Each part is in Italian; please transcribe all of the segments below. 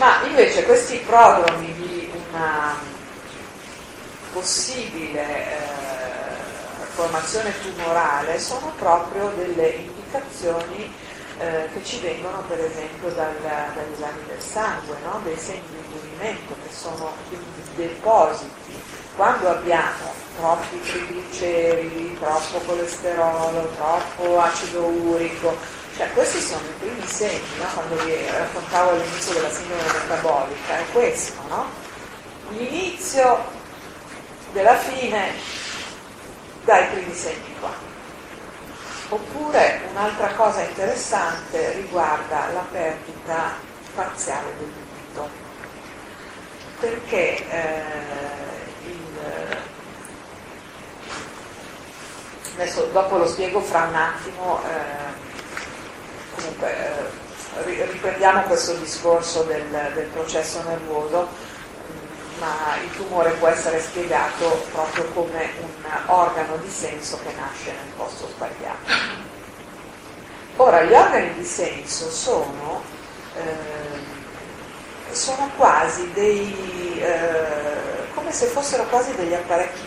Ma invece questi prodromi di una possibile eh, formazione tumorale sono proprio delle indicazioni eh, che ci vengono per esempio dagli esami del sangue, no? dei segni di indurimento che sono depositi. Quando abbiamo troppi trigliceridi, troppo colesterolo, troppo acido urico, cioè questi sono i primi segni, no? quando vi raccontavo all'inizio della sindrome metabolica, è questo, no? L'inizio della fine dai primi segni qua. Oppure un'altra cosa interessante riguarda la perdita parziale del dito, perché eh, il, adesso dopo lo spiego fra un attimo, eh, riprendiamo questo discorso del, del processo nervoso ma il tumore può essere spiegato proprio come un organo di senso che nasce nel posto sbagliato. Ora, gli organi di senso sono, eh, sono quasi dei, eh, come se fossero quasi degli apparecchi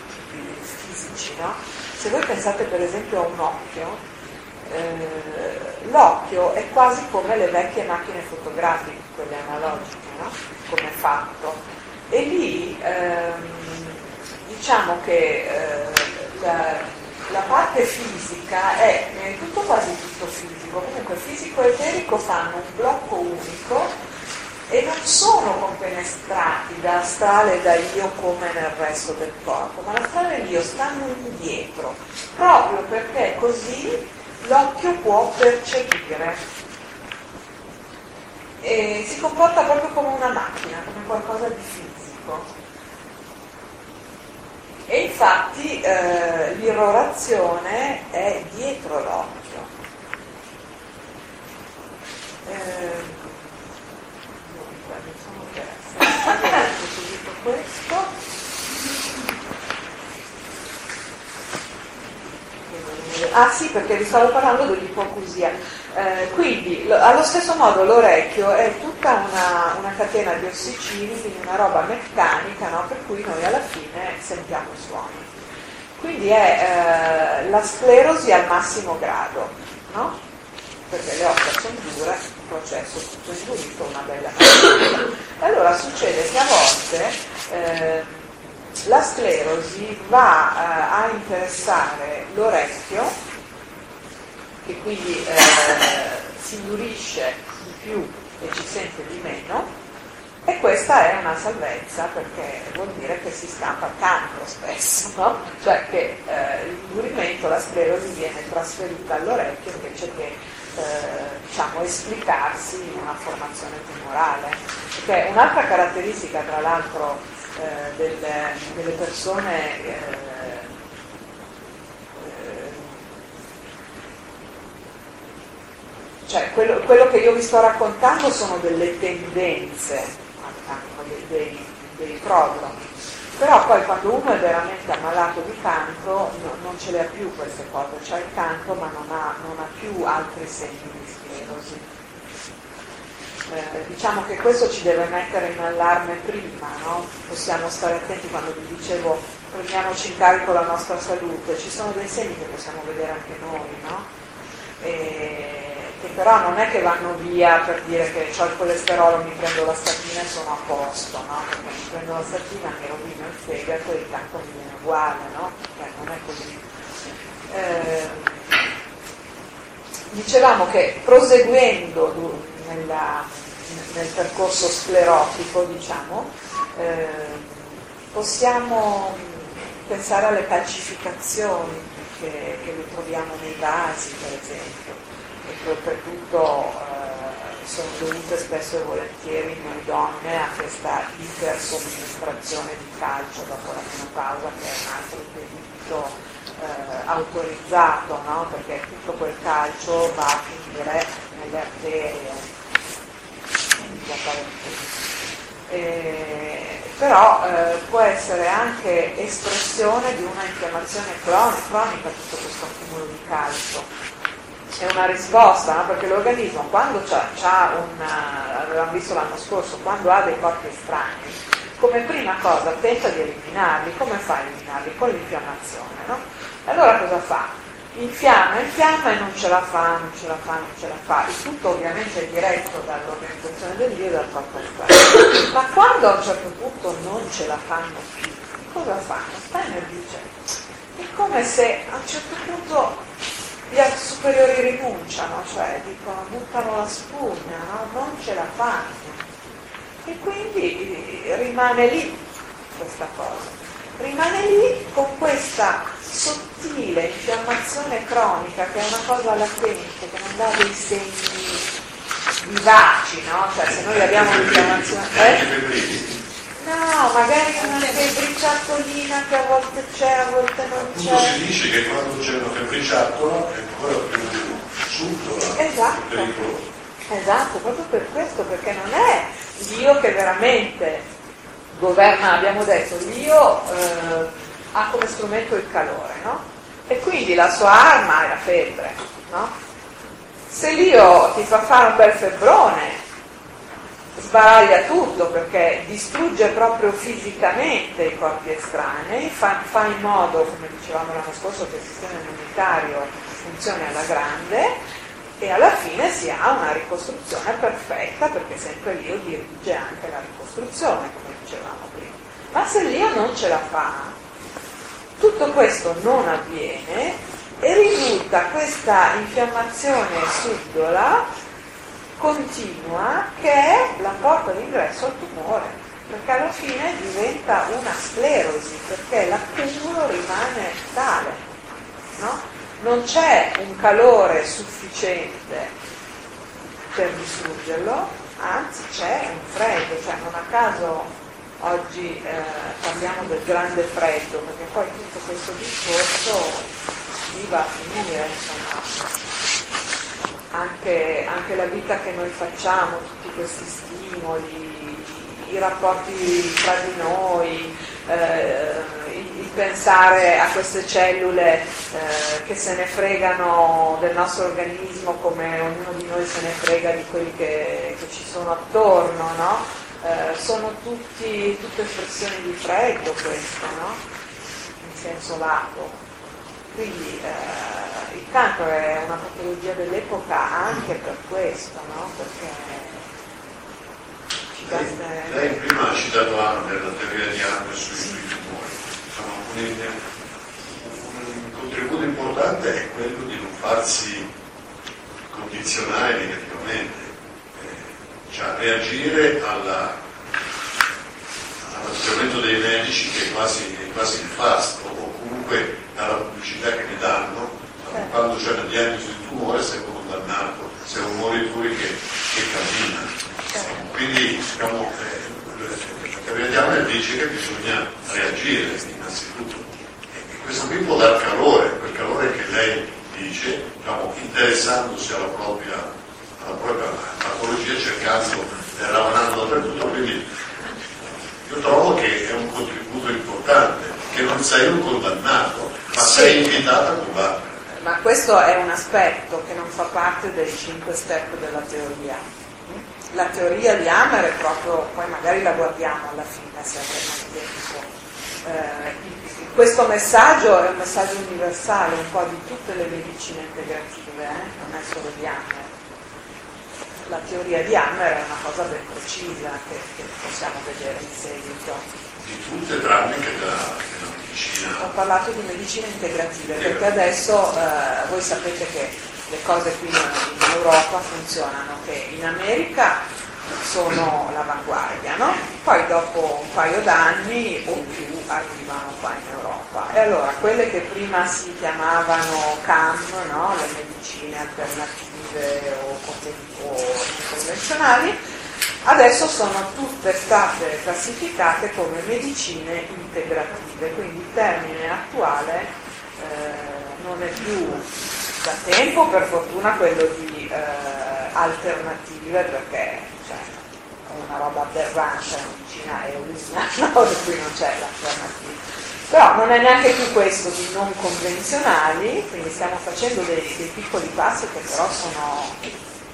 fisici, no? Se voi pensate per esempio a un occhio, eh, l'occhio è quasi come le vecchie macchine fotografiche, quelle analogiche, no? come fatto e lì ehm, diciamo che eh, la, la, parte fisica è, è tutto quasi tutto fisico, comunque fisico e eterico fanno un blocco unico e non sono compenetrati da astrale e da io come nel resto del corpo, ma l'astrale e l'io stanno indietro, proprio perché così l'occhio può percepire e si comporta proprio come una macchina, come qualcosa di fisico. E infatti eh, l'irrorazione è dietro l'occhio. Eh, dunque, mi sono persa. Questo. Ah sì, perché vi stavo parlando dell'ipocusia. Eh, quindi lo, allo stesso modo l'orecchio è tutta una, una, catena di ossicini, quindi una roba meccanica no? per cui noi alla fine sentiamo i suoni. Quindi è eh, la sclerosi al massimo grado, no? perché le ossa sono dure, il processo tutto indurito, una bella cosa. Allora succede che a volte eh, la sclerosi va eh, a interessare l'orecchio che quindi eh, si indurisce di più e ci sente di meno e questa è una salvezza perché vuol dire che si scappa il cancro spesso, no? cioè che eh, l'indurimento, la sclerosi viene trasferita all'orecchio invece che eh, diciamo, esplicarsi in una formazione tumorale. Perché un'altra caratteristica tra l'altro eh, delle, delle, persone eh, Cioè, quello, quello, che io vi sto raccontando sono delle tendenze dei, dei, prodromi. Però poi quando uno è veramente ammalato di cancro no, non ce le ha più queste cose, c'ha il cancro ma non ha, non ha più altri segni di sclerosi. Eh, diciamo che questo ci deve mettere in allarme prima, no? possiamo stare attenti quando vi dicevo prendiamoci in carico la nostra salute, ci sono dei segni che possiamo vedere anche noi, no? E che però non è che vanno via per dire che ho il colesterolo, mi prendo la statina e sono a posto, no? Perché mi prendo la statina, mi rovino il fegato e intanto mi viene uguale, no? Cioè, non è così. Eh, dicevamo che proseguendo nella, nel percorso sclerotico, diciamo, eh, possiamo pensare alle calcificazioni che, che troviamo nei vasi, per esempio oltretutto eh, sono dovute spesso e volentieri noi donne a questa ipersomministrazione di calcio dopo la menopausa che è un altro delitto eh, autorizzato, no? perché tutto quel calcio va a finire nelle arterie. Eh, però eh, può essere anche espressione di una infiammazione cronica, cronica tutto questo accumulo di calcio è una risposta, no? perché l'organismo quando ha una, avevamo visto l'anno scorso, quando ha dei corpi estranei, come prima cosa tenta di eliminarli, come fa a eliminarli? Con l'infiammazione, no? Allora cosa fa? Infiamma, infiamma e non ce la fa, non ce la fa, non ce la fa. Il tutto ovviamente è diretto dall'organizzazione del Dio e dal corpo esterno. Ma quando a un certo punto non ce la fanno più, cosa fanno? Steiner dice, è come se a un certo punto gli altri superiori rinunciano, cioè dicono buttano la spugna, no? non ce la fanno. E quindi rimane lì questa cosa. Rimane lì con questa sottile infiammazione cronica che è una cosa latente, che non dà dei segni vivaci, no? Cioè se noi abbiamo un'infiammazione... Eh? No, magari una febbriciattolina che a volte c'è, a volte non c'è. Appunto si dice che quando c'è una febbriciattola è ancora più subdola, esatto. pericolosa. Esatto, proprio per questo, perché non è Dio che veramente governa, abbiamo detto, Dio eh, ha come strumento il calore, no? E quindi la sua arma è la febbre, no? Se Dio ti fa fare un bel febbrone, sbaraglia tutto perché distrugge proprio fisicamente i corpi estranei, fa, fa in modo, come dicevamo l'anno scorso, che il sistema immunitario funzioni alla grande e alla fine si ha una ricostruzione perfetta perché sempre Dio dirige anche la ricostruzione, come dicevamo prima. Ma se Dio non ce la fa, tutto questo non avviene e risulta questa infiammazione subdola continua che è la porta d'ingresso al tumore, perché alla fine diventa una sclerosi, perché l'accumulo rimane tale. No? Non c'è un calore sufficiente per distruggerlo, anzi c'è un freddo, cioè non a caso oggi eh, parliamo del grande freddo, perché poi tutto questo discorso si va a finire, insomma anche, anche, la vita che noi facciamo, tutti questi stimoli, i rapporti tra di noi, eh, il, pensare a queste cellule eh, che se ne fregano del nostro organismo come ognuno di noi se ne frega di quelli che, che ci sono attorno, no? eh, sono tutti, tutte espressioni di freddo questo, no? in senso lato. Quindi eh, il cancro è una patologia dell'epoca anche per questo, no? Perché ci basta... Lei, lei prima ha citato Amber, la teoria di Amber sui, sui tumori. Insomma, un, un, contributo importante è quello di non farsi condizionare negativamente, eh, cioè reagire alla, all'atteggiamento dei medici che è quasi, è quasi nefasto, o comunque dalla pubblicità che mi danno, certo. quando c'è una diagnosi di tumore sei condannato, sei un moritore che, che cammina. Certo. Quindi diciamo, eh, la teoria di Hammer dice che bisogna reagire innanzitutto. E questo qui può dar calore, quel calore che lei dice, diciamo, interessandosi alla propria, alla propria patologia, cercando e lavorando dappertutto. Quindi io trovo che è un contributo importante, che non sei un condannato, sì. sei invitato a combattere. Ma questo è un aspetto che non fa parte dei cinque step della teoria. La teoria di Hammer è proprio, poi magari la guardiamo alla fine se avremo tempo. Eh, questo messaggio è un messaggio universale, un po' di tutte le medicine integrative, eh? non è solo di Hammer. La teoria di Hammer è una cosa ben precisa che, che possiamo vedere in seguito di tutte tranne che della, della medicina. Ho parlato di medicine integrative perché adesso eh, voi sapete che le cose qui in Europa funzionano, che in America sono l'avanguardia, no? poi dopo un paio d'anni o più arrivano qua in Europa. E allora quelle che prima si chiamavano CAM, no? le medicine alternative o, o convenzionali, Adesso sono tutte state classificate come medicine integrative, quindi il termine attuale eh, non è più da tempo per fortuna quello di eh, alternative perché cioè, è una roba aberrante, la medicina è originale, per cui non c'è l'alternativa. Però non è neanche più questo di non convenzionali, quindi stiamo facendo dei, dei piccoli passi che però sono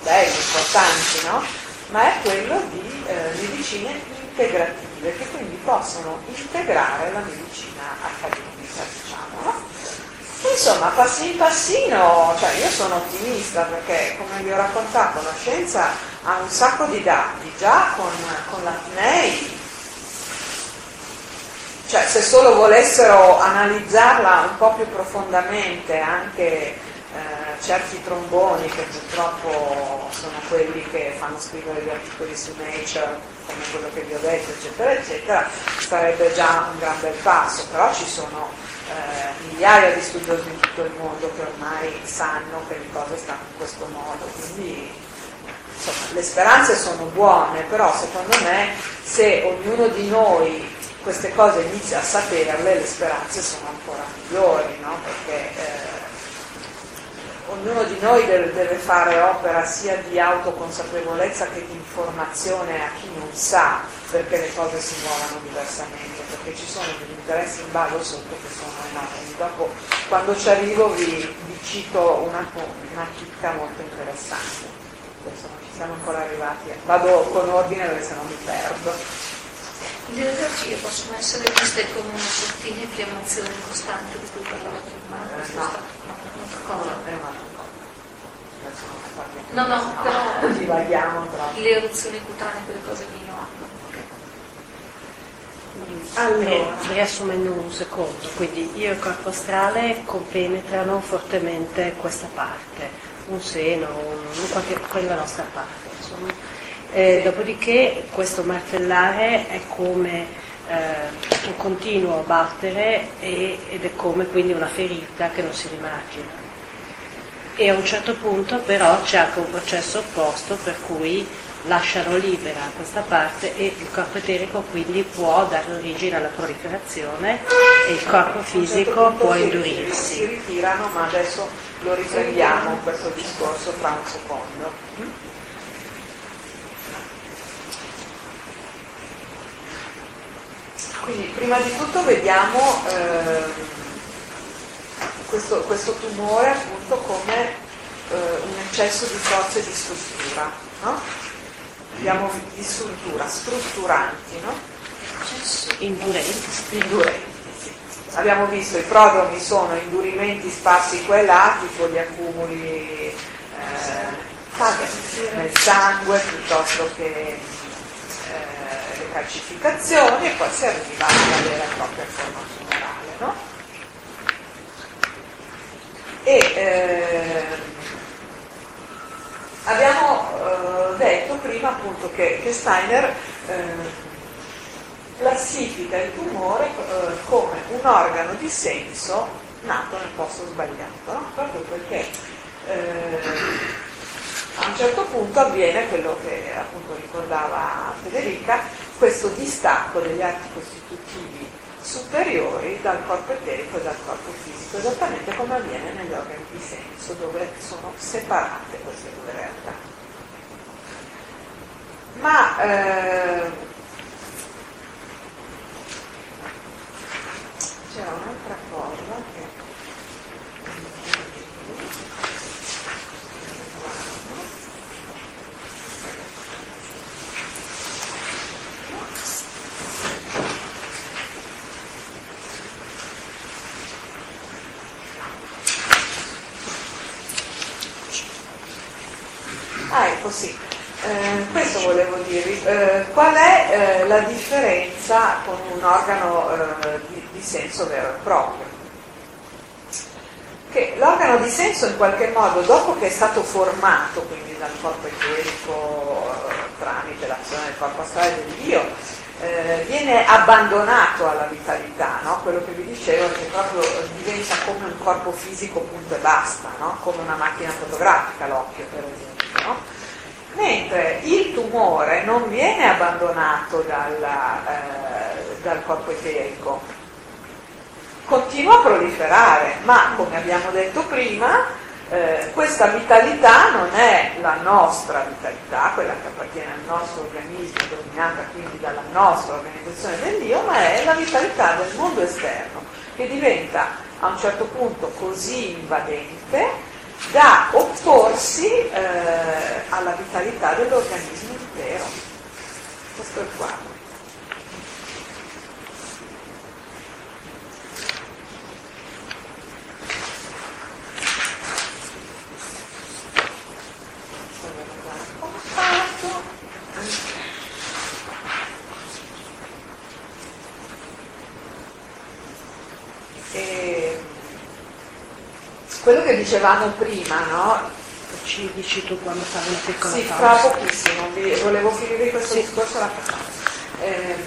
belli, importanti, no? Ma è quello di eh, medicine integrative, che quindi possono integrare la medicina accademica, diciamo. No? Insomma, passino passino, cioè io sono ottimista perché, come vi ho raccontato, la scienza ha un sacco di dati, già con, con la TNEI cioè se solo volessero analizzarla un po' più profondamente anche eh, certi tromboni che purtroppo sono quelli che fanno scrivere gli articoli su Nature come quello che vi ho detto eccetera eccetera sarebbe già un gran bel passo però ci sono eh, migliaia di studiosi in tutto il mondo che ormai sanno che le cose stanno in questo modo quindi insomma le speranze sono buone però secondo me se ognuno di noi queste cose inizia a saperle, le speranze sono ancora migliori, no? perché eh, ognuno di noi deve, deve, fare opera sia di autoconsapevolezza che di informazione a chi non sa perché le cose si muovono diversamente, perché ci sono degli interessi in ballo sotto che sono enormi. Dopo, quando ci arrivo, vi, vi cito una, una chicca molto interessante. Adesso non ci siamo ancora arrivati, vado con ordine perché se no mi perdo. Le allergie possono essere viste come una sottile infiammazione costante di cui parlava prima. No, no, no, però divaghiamo troppo. Le eruzioni cutanee, quelle cose lì no. Allora, riassumendo un secondo, quindi io e il corpo astrale compenetrano fortemente questa parte, un seno, un, qualche, quella nostra parte, insomma eh, dopodiché questo martellare è come eh, un continuo battere e, ed è come quindi una ferita che non si rimargina. E a un certo punto però c'è anche un processo opposto per cui lasciano libera questa parte e il corpo eterico quindi può dare origine alla proliferazione e il corpo fisico certo può indurirsi. Si ritirano, ma adesso lo riprendiamo questo discorso fra un secondo. Quindi prima di tutto vediamo eh, questo, questo, tumore appunto come eh, un eccesso di forza e di struttura, no? Abbiamo di struttura, strutturanti, no? Indurenti. Indurenti, sì. Abbiamo visto i prodromi sono indurimenti sparsi qua e là, tipo gli accumuli eh, nel sangue piuttosto che calcificazioni e poi si arriva alla vera e propria forma tumorale. No? E eh, abbiamo eh, detto prima appunto che, che Steiner eh, classifica il tumore eh, come un organo di senso nato nel posto sbagliato, no? proprio perché eh, a un certo punto avviene quello che appunto ricordava Federica, questo distacco degli atti costitutivi superiori dal corpo eterico e dal corpo fisico, esattamente come avviene negli organi di senso, dove sono separate queste due realtà. Ma eh, c'era un'altra cosa che Ah, ecco sì. Eh, questo volevo dirvi. Eh, qual è eh, la differenza con un organo eh, di, di, senso vero e proprio? Che l'organo di senso in qualche modo, dopo che è stato formato, quindi dal corpo eterico eh, tramite l'azione del corpo astrale del Dio, eh, viene abbandonato alla vitalità, no? quello che vi dicevo che proprio diventa come un corpo fisico punto e basta, no? come una macchina fotografica l'occhio per esempio. No? Mentre il tumore non viene abbandonato dalla, eh, dal corpo eterico, continua a proliferare, ma come abbiamo detto prima, eh, questa vitalità non è la nostra vitalità, quella che appartiene al nostro organismo, dominata quindi dalla nostra organizzazione dell'io, ma è la vitalità del mondo esterno, che diventa a un certo punto così invadente da opporsi eh, alla vitalità dell'organismo intero. Questo è il quadro. E quello che dicevamo prima, no? Ci dici tu quando fai una piccola Sì, pausa. fra pochissimo, vi- volevo finire questo discorso alla Ehm,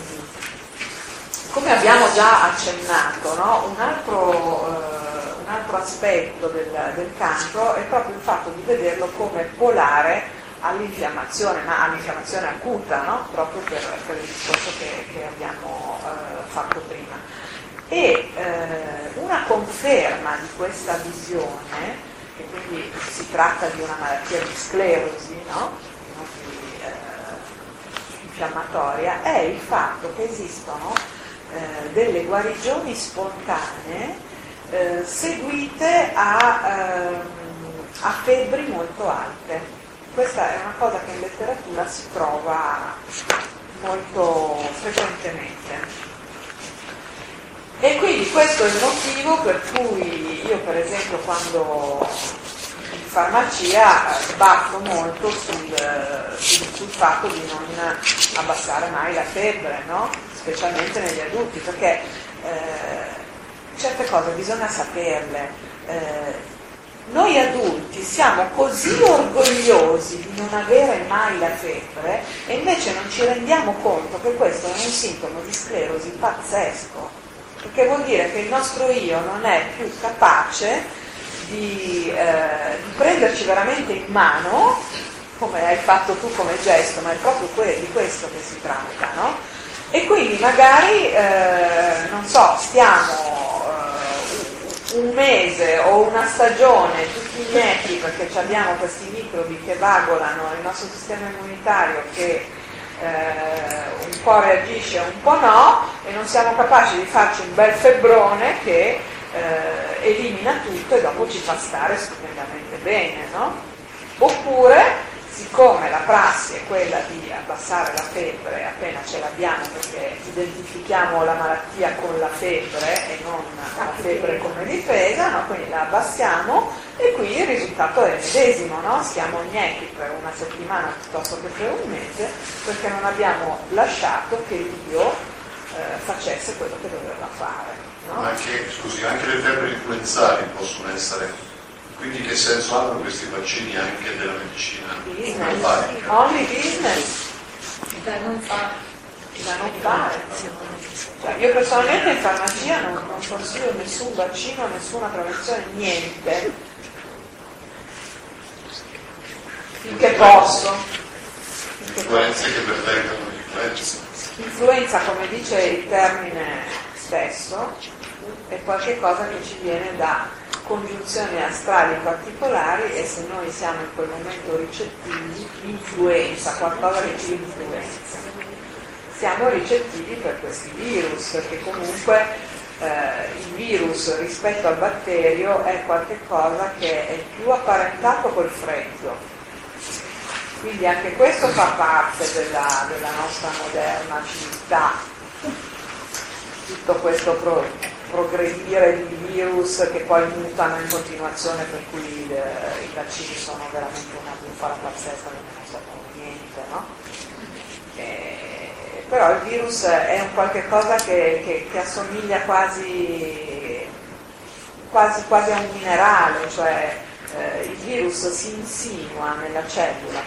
come abbiamo già accennato, no? un, altro, eh, un altro aspetto del, del cancro è proprio il fatto di vederlo come polare all'infiammazione, ma all'infiammazione acuta, no? proprio per, per il discorso che, che abbiamo eh, fatto prima. E eh, una conferma di questa visione, che quindi si tratta di una malattia di sclerosi, no? Di, eh, infiammatoria, è il fatto che esistono eh, delle guarigioni spontanee eh, seguite a, ehm, a febbri molto alte. Questa è una cosa che in letteratura si trova molto frequentemente. E quindi questo è il motivo per cui io per esempio quando in farmacia eh, batto molto sul, sul- sul fatto di non abbassare mai la febbre, no? specialmente negli adulti, perché eh, certe cose bisogna saperle. Eh, noi adulti siamo così orgogliosi di non avere mai la febbre e invece non ci rendiamo conto che questo è un sintomo di sclerosi pazzesco perché vuol dire che il nostro io non è più capace di, eh, di prenderci veramente in mano, come hai fatto tu come gesto, ma è proprio que- di questo che si tratta, no? E quindi magari, eh, non so, stiamo eh, un mese o una stagione tutti inietti perché abbiamo questi microbi che vagolano il nostro sistema immunitario che eh, un po' reagisce, un po' no, e non siamo capaci di farci un bel febbrone che eh, elimina tutto e dopo ci fa stare stupendamente bene, no? Oppure, siccome la prassi è quella di abbassare la febbre appena ce l'abbiamo, perché identifichiamo la malattia con la febbre e non la febbre come difesa, no? quindi la abbassiamo e qui il risultato è il medesimo, no? siamo igneti per una settimana piuttosto che per un mese perché non abbiamo lasciato che l'io eh, facesse quello che doveva fare. no? Ma anche, scusi, anche le febbri influenzali possono essere. Quindi che senso hanno questi vaccini anche della medicina Business, only business, Da non fare. da non fare. Cioè, io personalmente in farmacia non, non consiglio nessun vaccino, nessuna prevenzione, niente. Finché posso. Influenze che pervengano di influenza. Influenza, come dice il termine stesso, è qualcosa che ci viene da congiunzioni astrali particolari e se noi siamo in quel momento ricettivi, influenza, qualcosa che ci influenza. Siamo ricettivi per questi virus, perché comunque eh, il virus rispetto al batterio è qualcosa che è più apparentato col freddo. Quindi anche questo fa parte della, della nostra moderna civiltà, tutto questo pro- progredire di virus che poi mutano in continuazione, per cui eh, i vaccini sono veramente una bufala pazzesca non sappiamo niente, no? Eh, però il virus è un qualche cosa che, che- che assomiglia quasi, quasi, quasi a un minerale, cioè eh, il virus si insinua nella cellula,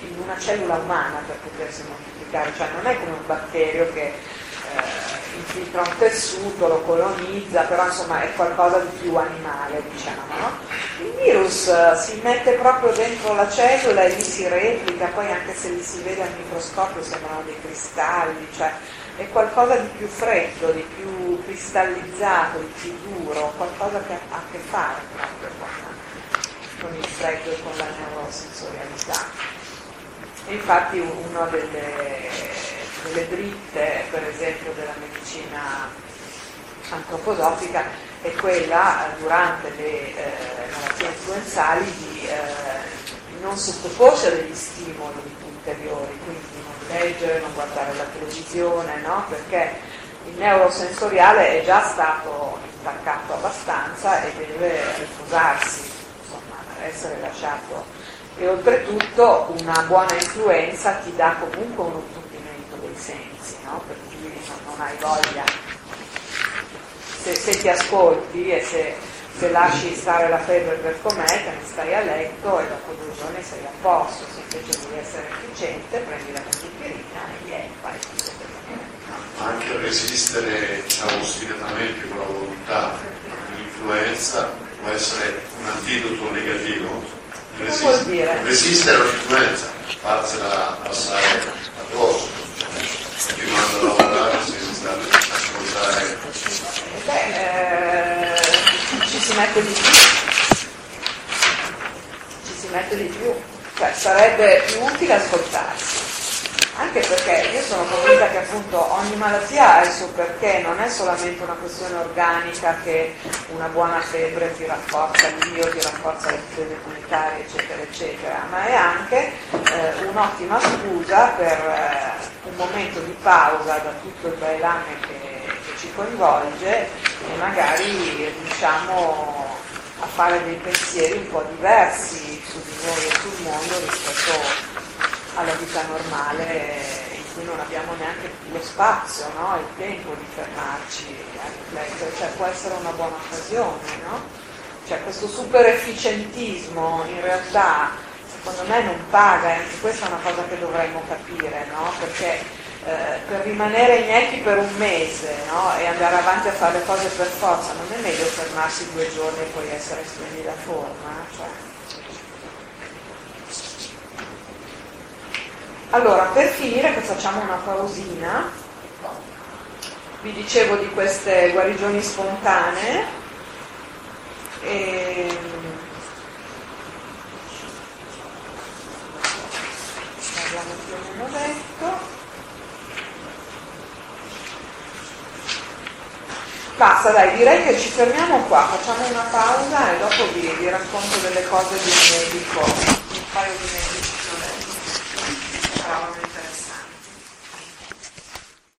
in una cellula umana per potersi moltiplicare, cioè non è come un batterio che eh, infiltra un tessuto, lo colonizza, però insomma è qualcosa di più animale, diciamo. no? Il virus eh, si mette proprio dentro la cellula e lì si replica, poi anche se li si vede al microscopio sembrano dei cristalli, cioè è qualcosa di più freddo, di più cristallizzato, di più duro, qualcosa che ha a che fare proprio con, il freddo e con la neurosensorialità. Infatti una delle, delle dritte, per esempio, della medicina antroposofica è quella durante le eh, malattie influenzali di eh, non sottoporsi a degli stimoli ulteriori, quindi non leggere, non guardare la televisione, no? perché il neurosensoriale è già stato intaccato abbastanza e deve riposarsi, essere lasciato. E oltretutto una buona influenza ti dà comunque un approfondimento dei sensi, no? per cui non, hai voglia. Se, se, ti ascolti e se, se, lasci stare la febbre per com'è, te ne stai a letto e dopo due giorni sei a posto, se invece devi essere efficiente prendi la tachipirina e vieni, fai tutto anche resistere diciamo, ostinatamente con la volontà all'influenza può essere un antidoto negativo. Resist- vuol dire? Resistere all'influenza, farsela passare addosso, continuando a lavorare senza ascoltare. Beh, eh, ci si mette di più, ci si mette di più, cioè sarebbe più utile ascoltarsi anche perché io sono convinta che appunto ogni malattia ha il suo perché, non è solamente una questione organica che una buona febbre ti rafforza l'io, ti rafforza le difese immunitarie, eccetera, eccetera, ma è anche eh, un'ottima scusa per eh, un momento di pausa da tutto il bailame che, che ci coinvolge e magari riusciamo a fare dei pensieri un po' diversi su di noi e sul mondo rispetto alla vita normale in cui non abbiamo neanche lo spazio, no? il tempo di fermarci a riflettere, cioè può essere una buona occasione. No? Cioè questo super efficientismo in realtà secondo me non paga, e anche questa è una cosa che dovremmo capire, no? perché eh, per rimanere igneti per un mese no? e andare avanti a fare le cose per forza, non è meglio fermarsi due giorni e poi essere in splendida forma? Cioè, Allora, per finire facciamo una pausina. Vi dicevo di queste guarigioni spontanee. E... Parliamo più o meno detto. Basta, dai, direi che ci fermiamo qua, facciamo una pausa e dopo vi, vi racconto delle cose di un medico, un paio di medici.